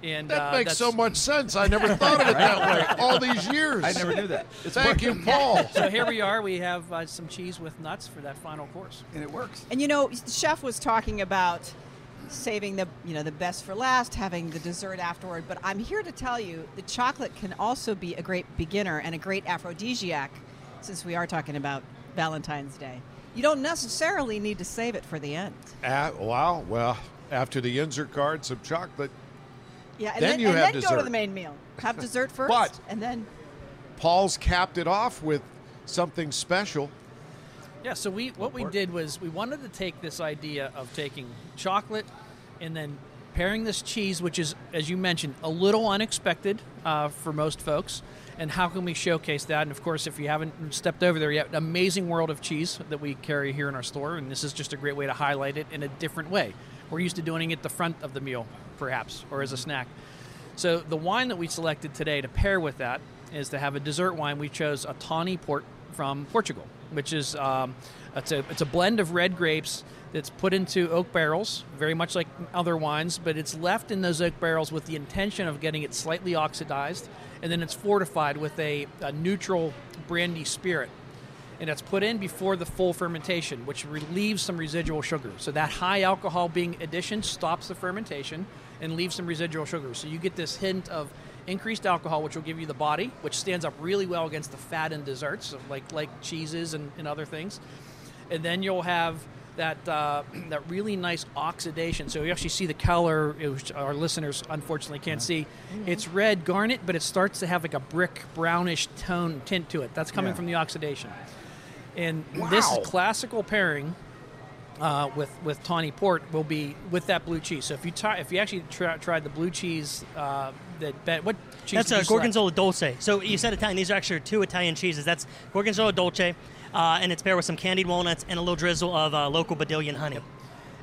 And That uh, makes so much sense. I never thought of it that way all these years. I never knew that. It's Thank you, working. Paul. So here we are. We have uh, some cheese with nuts for that final course. and it works. And you know, the chef was talking about saving the you know the best for last, having the dessert afterward. But I'm here to tell you, the chocolate can also be a great beginner and a great aphrodisiac, since we are talking about Valentine's Day. You don't necessarily need to save it for the end. Ah, wow. Well, after the Yinzer card, some chocolate. Yeah, and Then then, you and have then go to dessert. the main meal. Have dessert first, But- and then Paul's capped it off with something special. Yeah, so we what we did was we wanted to take this idea of taking chocolate and then pairing this cheese, which is, as you mentioned, a little unexpected uh, for most folks. And how can we showcase that? And of course, if you haven't stepped over there yet, amazing world of cheese that we carry here in our store, and this is just a great way to highlight it in a different way. We're used to doing it the front of the meal, perhaps, or as a snack. So the wine that we selected today to pair with that is to have a dessert wine. We chose a tawny port from Portugal, which is um, it's a it's a blend of red grapes that's put into oak barrels, very much like other wines, but it's left in those oak barrels with the intention of getting it slightly oxidized, and then it's fortified with a, a neutral brandy spirit and it's put in before the full fermentation, which relieves some residual sugar. So that high alcohol being addition stops the fermentation and leaves some residual sugar. So you get this hint of increased alcohol, which will give you the body, which stands up really well against the fat in desserts, like like cheeses and, and other things. And then you'll have that uh, that really nice oxidation. So you actually see the color, which our listeners unfortunately can't see. It's red garnet, but it starts to have like a brick brownish tone tint to it. That's coming Yeah. from the oxidation. And this classical pairing uh, with with tawny port will be with that blue cheese. So if you try, if you actually try, tried the blue cheese, uh, that what cheese? That's a? Gorgonzola Dolce. So you said Italian. These are actually two Italian cheeses. That's Gorgonzola Dolce, uh, and it's paired with some candied walnuts and a little drizzle of uh, local Bedillion honey.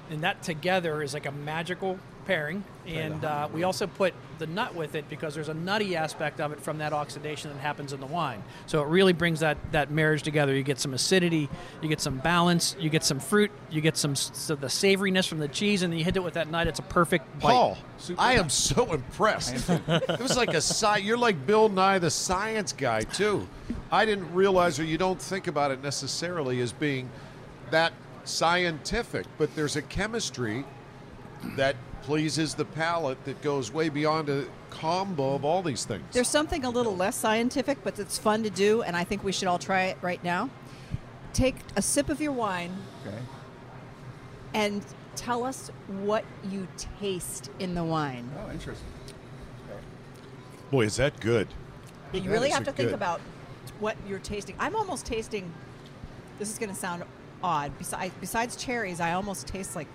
and that together is like a magical pairing, and uh, we also put the nut with it because there's a nutty aspect of it from that oxidation that happens in the wine. So it really brings that that marriage together. You get some acidity, you get some balance, you get some fruit, you get some so the savoriness from the cheese, and then you hit it with that nut. It's a perfect bite. Paul, I am so impressed. it was like a sci- You're like Bill Nye, the science guy, too. I didn't realize, or you don't think about it necessarily as being that scientific, but there's a chemistry that pleases the palate that goes way beyond a combo of all these things. There's something a little less scientific, but it's fun to do, and I think we should all try it right now. Take a sip of your wine Okay. and tell us what you taste in the wine. Oh, interesting. Boy, is that good. You really have a to think good- about what you're tasting. I'm almost tasting. This is going to sound odd. Besides, besides cherries, I almost taste like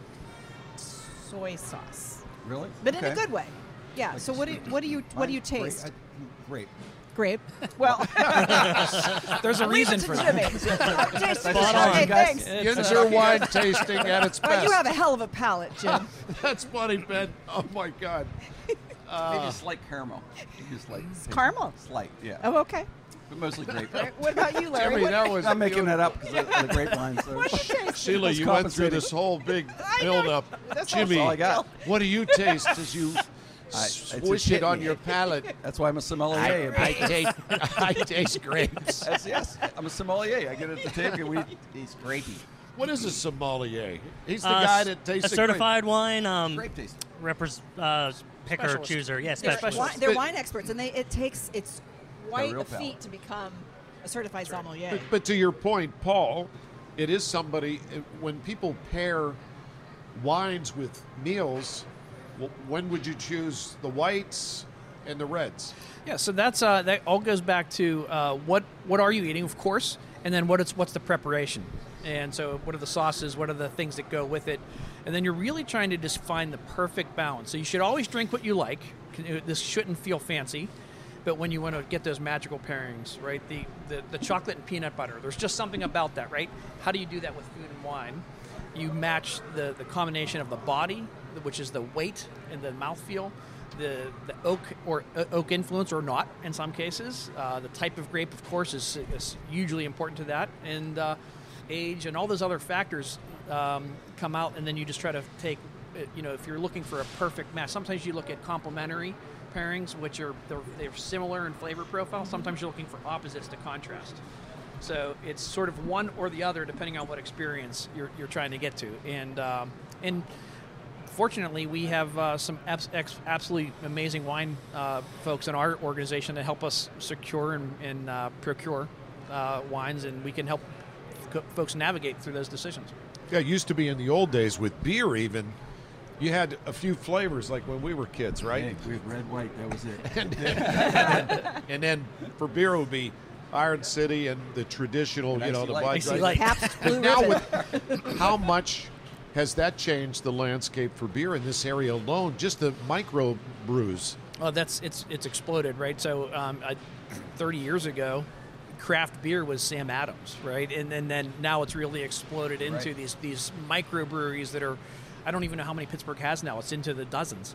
soy sauce, Really? but in a good way. Yeah. Like so what do you, what do you what do you taste? Grape. Grape. Well, There's a reason for that. Jimmy. I'm tasting Spot on, guys. thanks. Yinzer wine tasting at its Well, best. you have a hell of a palate, Jim. That's funny, Ben. Oh my God. Uh, Maybe a slight caramel. Just like caramel. Slight, yeah. Oh, okay. But mostly grape. What about you, Larry? Jimmy, What- that was I'm making that up because of the grapevine. So. what do you taste? Sheila, That's you went through compensating. this whole big I know. build-up. That's Jimmy, all I got. what do you taste as you I- it's a swish it on hit your palate? That's why I'm a sommelier. I, I taste, I taste grapes. Yes, yes. I'm a sommelier. I get it at the table. and We, he's grapey. What is a sommelier? He's the Uh, guy that tastes a certified wine um, Grape taste. repres uh, picker Specialist. chooser. Yeah, They're specialist. Wine, they're wine experts, and they it takes it's quite real a feat palate. to become a certified sommelier. But, but to your point, Paul, it is somebody. uh, When people pair wines with meals, when would you choose the whites and the reds? Yeah, so that's uh, that all goes back to uh, what what are you eating, of course, and then what is what's the preparation, and so what are the sauces, what are the things that go with it, and then you're really trying to just find the perfect balance. So you should always drink what you like. This shouldn't feel fancy, but when you want to get those magical pairings, right? The, the the chocolate and peanut butter. There's just something about that, right? How do you do that with food and wine? You match the the combination of the body, which is the weight and the mouthfeel, the the oak or oak influence or not in some cases. Uh, the type of grape, of course, is, is hugely important to that, and uh, age and all those other factors um, come out, and then you just try to take. uh, You know, if you're looking for a perfect match, sometimes you look at complementary pairings, which are they're, they're similar in flavor profile. Sometimes you're looking for opposites to contrast. So it's sort of one or the other, depending on what experience you're, you're trying to get to. And um, and fortunately, we have uh, some abs- ex- absolutely amazing wine uh, folks in our organization to help us secure and, and uh, procure uh, wines, and we can help co- folks navigate through those decisions. Yeah, it used to be in the old days with beer. Even you had a few flavors, like when we were kids, right? Hey, we had red, white. That was it. and, then, and then for beer it would be Iron City and the traditional, you IC know, the Light. Bud IC Light. Light. Pabst Blue Now, with how much has that changed the landscape for beer in this area alone? Just the micro brews. Well, that's it's it's exploded, right? So, um, I, 30 years ago, craft beer was Sam Adams, right? And, and then now it's really exploded into Right. these these microbreweries that are, I don't even know how many Pittsburgh has now. It's into the dozens.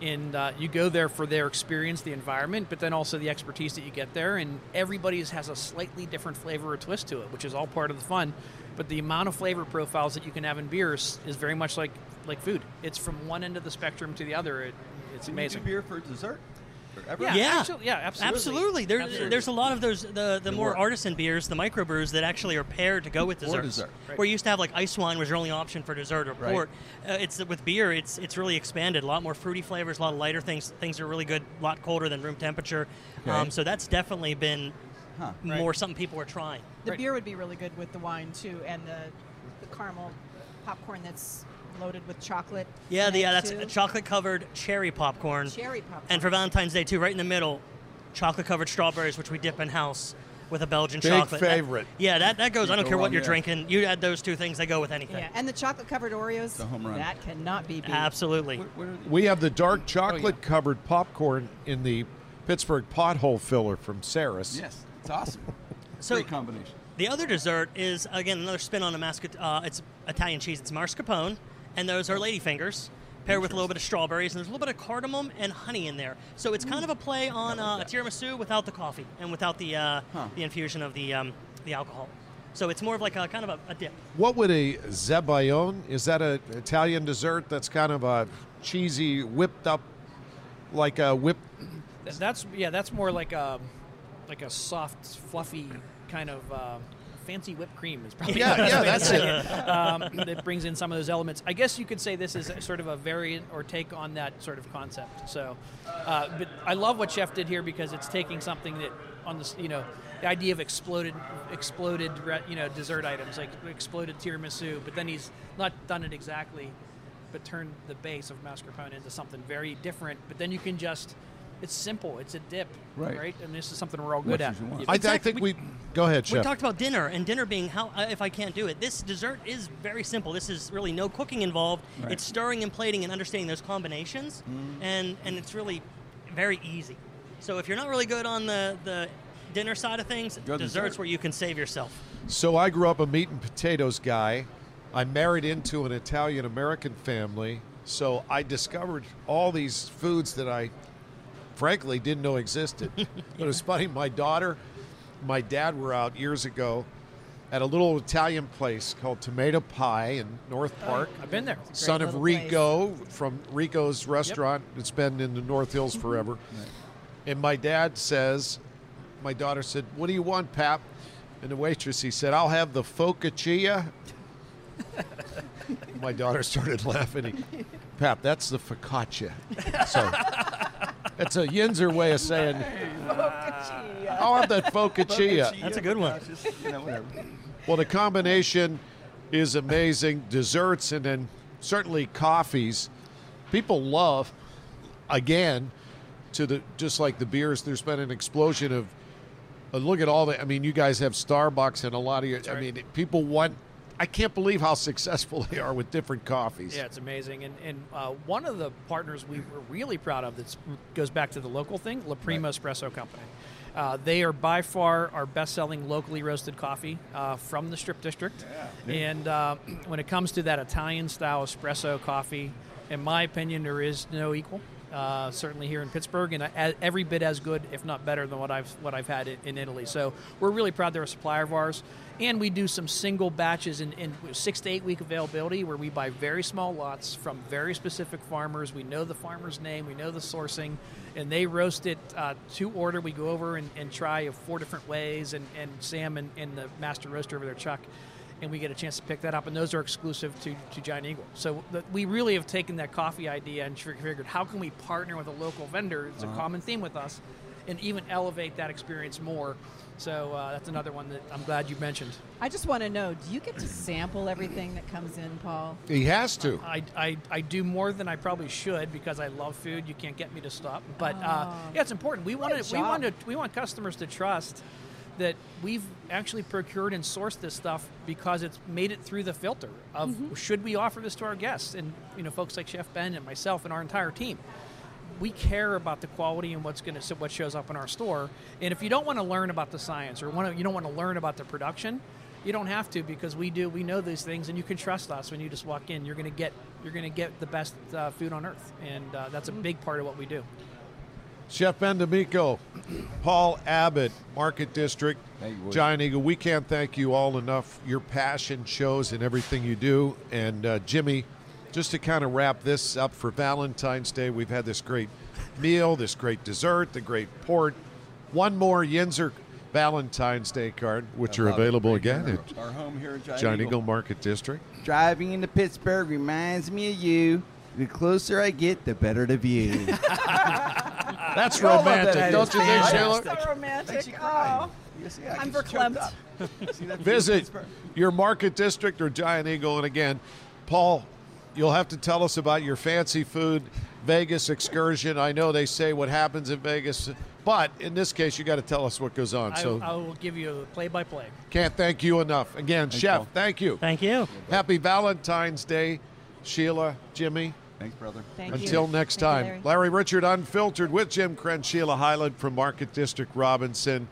And uh, you go there for their experience, the environment, but then also the expertise that you get there. And everybody's has a slightly different flavor or twist to it, which is all part of the fun. But the amount of flavor profiles that you can have in beers is very much like like food. It's from one end of the spectrum to the other. It, it's Can you do amazing. beer for dessert? Forever? Yeah, Yeah. actu- yeah, absolutely. Absolutely. There, Absolutely. There's a lot of those the, the more more- artisan beers, the microbrews that actually are paired to go with Or dessert. Right. Where you used to have like ice wine was your only option for dessert or Right. port. Uh, it's with beer. It's it's really expanded. A lot more fruity flavors, a lot of lighter things. Things are really good. A lot colder than room temperature. Okay. Um, so that's definitely been Huh. more something people are trying. The Right. beer would be really good with the wine too, and the, the caramel popcorn that's loaded with chocolate. Yeah, the, yeah, that's too. chocolate covered cherry popcorn. cherry popcorn. And for Valentine's Day too, right in the middle, chocolate covered strawberries, which we dip in house with a Belgian Big chocolate. That- favorite. yeah, that, that goes. You I don't go care what wrong you're there. drinking. You add those two things, they go with anything. yeah, and the chocolate covered Oreos. a home run. That cannot be beat. Absolutely. What- what We have the dark chocolate covered popcorn in the Pittsburgh pothole filler from Sarris. Yes, it's awesome. So- Great combination. The other dessert is again another spin on a mascot. Uh, it's Italian cheese. It's mascarpone, and those are ladyfingers, paired with a little bit of strawberries, and there's a little bit of cardamom and honey in there. So it's kind of a play on uh, a tiramisu without the coffee and without the uh, the infusion of the um, the alcohol. So it's more of like a kind of a, a dip. What would a zebayone? Is that an Italian dessert that's kind of a cheesy, whipped up, like a whipped? That's yeah. That's more like a like a soft, fluffy kind of uh, fancy whipped cream is probably Yeah, yeah, that's it. Um, that brings in some of those elements. I guess you could say this is sort of a variant or take on that sort of concept. So, uh, but I love what Chef did here because it's taking something that on this, you know, the idea of exploded, exploded, re- you know, dessert items like exploded tiramisu, but then he's not done it exactly, but turned the base of mascarpone into something very different. But then you can just. It's simple. It's a dip, Right. And this is something we're all Much good at. as you want. I, I think we. Go ahead, We talked about dinner, and dinner being how uh, if I can't do it. This dessert is very simple. This is really no cooking involved. Right. It's stirring and plating and understanding those combinations, and and it's really very easy. So if you're not really good on the the dinner side of things, Go desserts dessert. where you can save yourself. So I grew up a meat and potatoes guy. I married into an Italian American family. So I discovered all these foods that I frankly didn't know existed. But it was funny. My daughter, my dad were out years ago at a little Italian place called Tomato Pie in North oh, Park. I've been there. Son of little place. Rico from Rico's restaurant. It's been in the North Hills mm-hmm. forever. And my dad says, my daughter said, "What do you want, Pap?" And the waitress, he said, "I'll have the focaccia." my daughter started laughing. Pap, that's the focaccia. So it's a Yinzer way of saying, "I'll have that focaccia." That's a good one. Just, you know, whatever. Well, the combination is amazing. Desserts and then certainly coffees. People love, again, to the just like the beers. There's been an explosion of. Uh, look at all the. I mean, you guys have Starbucks and a lot of your. I mean, people want. I can't believe how successful they are with different coffees. Yeah, it's amazing. And, and uh, one of the partners we were really proud of that goes back to the local thing, La Prima Espresso Company. Uh, they are by far our best-selling locally roasted coffee uh, from the Strip District. Yeah. And uh, when it comes to that Italian-style espresso coffee, in my opinion, there is no equal. Uh, certainly here in Pittsburgh, and uh, every bit as good, if not better, than what I've what I've had in, in Italy. So we're really proud they're a supplier of ours, and we do some single batches in, in six to eight week availability, where we buy very small lots from very specific farmers. We know the farmer's name, we know the sourcing, and they roast it uh, to order. We go over and, and try four different ways, and, and Sam and, and the master roaster over there, Chuck, and we get a chance to pick that up. And those are exclusive to, to Giant Eagle. So the, we really have taken that coffee idea and figured how can we partner with a local vendor? It's a common theme with us, and even elevate that experience more. So uh, that's another one that I'm glad you mentioned. I just want to know: Do you get to sample everything that comes in, Paul? He has to. I, I, I do more than I probably should because I love food. You can't get me to stop. But uh, Oh. yeah, it's important. We want to we job. want to we want customers to trust that we've actually procured and sourced this stuff because it's made it through the filter of Mm-hmm. should we offer this to our guests and you know folks like Chef Ben and myself and our entire team. We care about the quality and what's going to what shows up in our store. And if you don't want to learn about the science or want to, you don't want to learn about the production, you don't have to because we do. We know these things, and you can trust us when you just walk in. You're going to get you're going to get the best uh, food on earth, and uh, that's a big part of what we do. Chef Ben D'Amico, Paul Abbott, Market District, Thank you. Giant Eagle. We can't thank you all enough. Your passion shows in everything you do. And uh, Jimmy, just to kind of wrap this up for Valentine's Day, we've had this great meal, this great dessert, the great port. One more Yinzer Valentine's Day card, which I are love it. available again Our- Our home here at at Giant, Giant Eagle. Eagle Market District. Driving into Pittsburgh reminds me of you. The closer I get, the better the view. That's You all that romantic, don't you think, Yeah. Sheila? So romantic. She cried. Oh. You see, I I'm get choked verklempt. up. See that view of Visit your market district or Giant Eagle. And again, Paul, you'll have to tell us about your fancy food Vegas excursion. I know they say what happens in Vegas, but in this case, you got to tell us what goes on. I, So I will give you a play-by-play. can't thank you enough. Again, Thanks, Chef, Paul. thank you. Thank you. Happy Valentine's Day, Sheila, Jimmy. Thanks, brother. Thank you. Until next Thank you, time, Larry. Larry Richert Unfiltered with Jim Krenn, Sheila Hyland from Market District Robinson.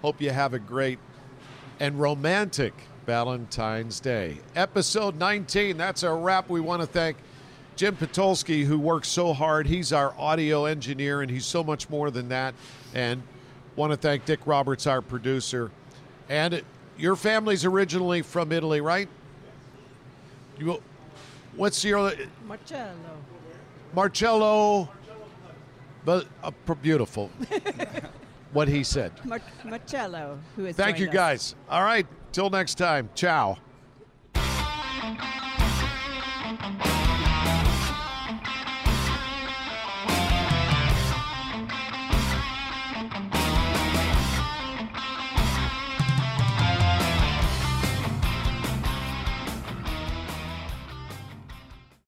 Hope you have a great and romantic Valentine's Day. Episode 19, that's a wrap. We want to thank Jim Patolsky, who works so hard. He's our audio engineer, and he's so much more than that. And want to thank Dick Roberts, our producer. And your family's originally from Italy, right? You, What's your Marcello? Marcello, but uh, beautiful. what he said. Mar- Marcello, who is. Thank you, us. guys. All right, till next time. Ciao.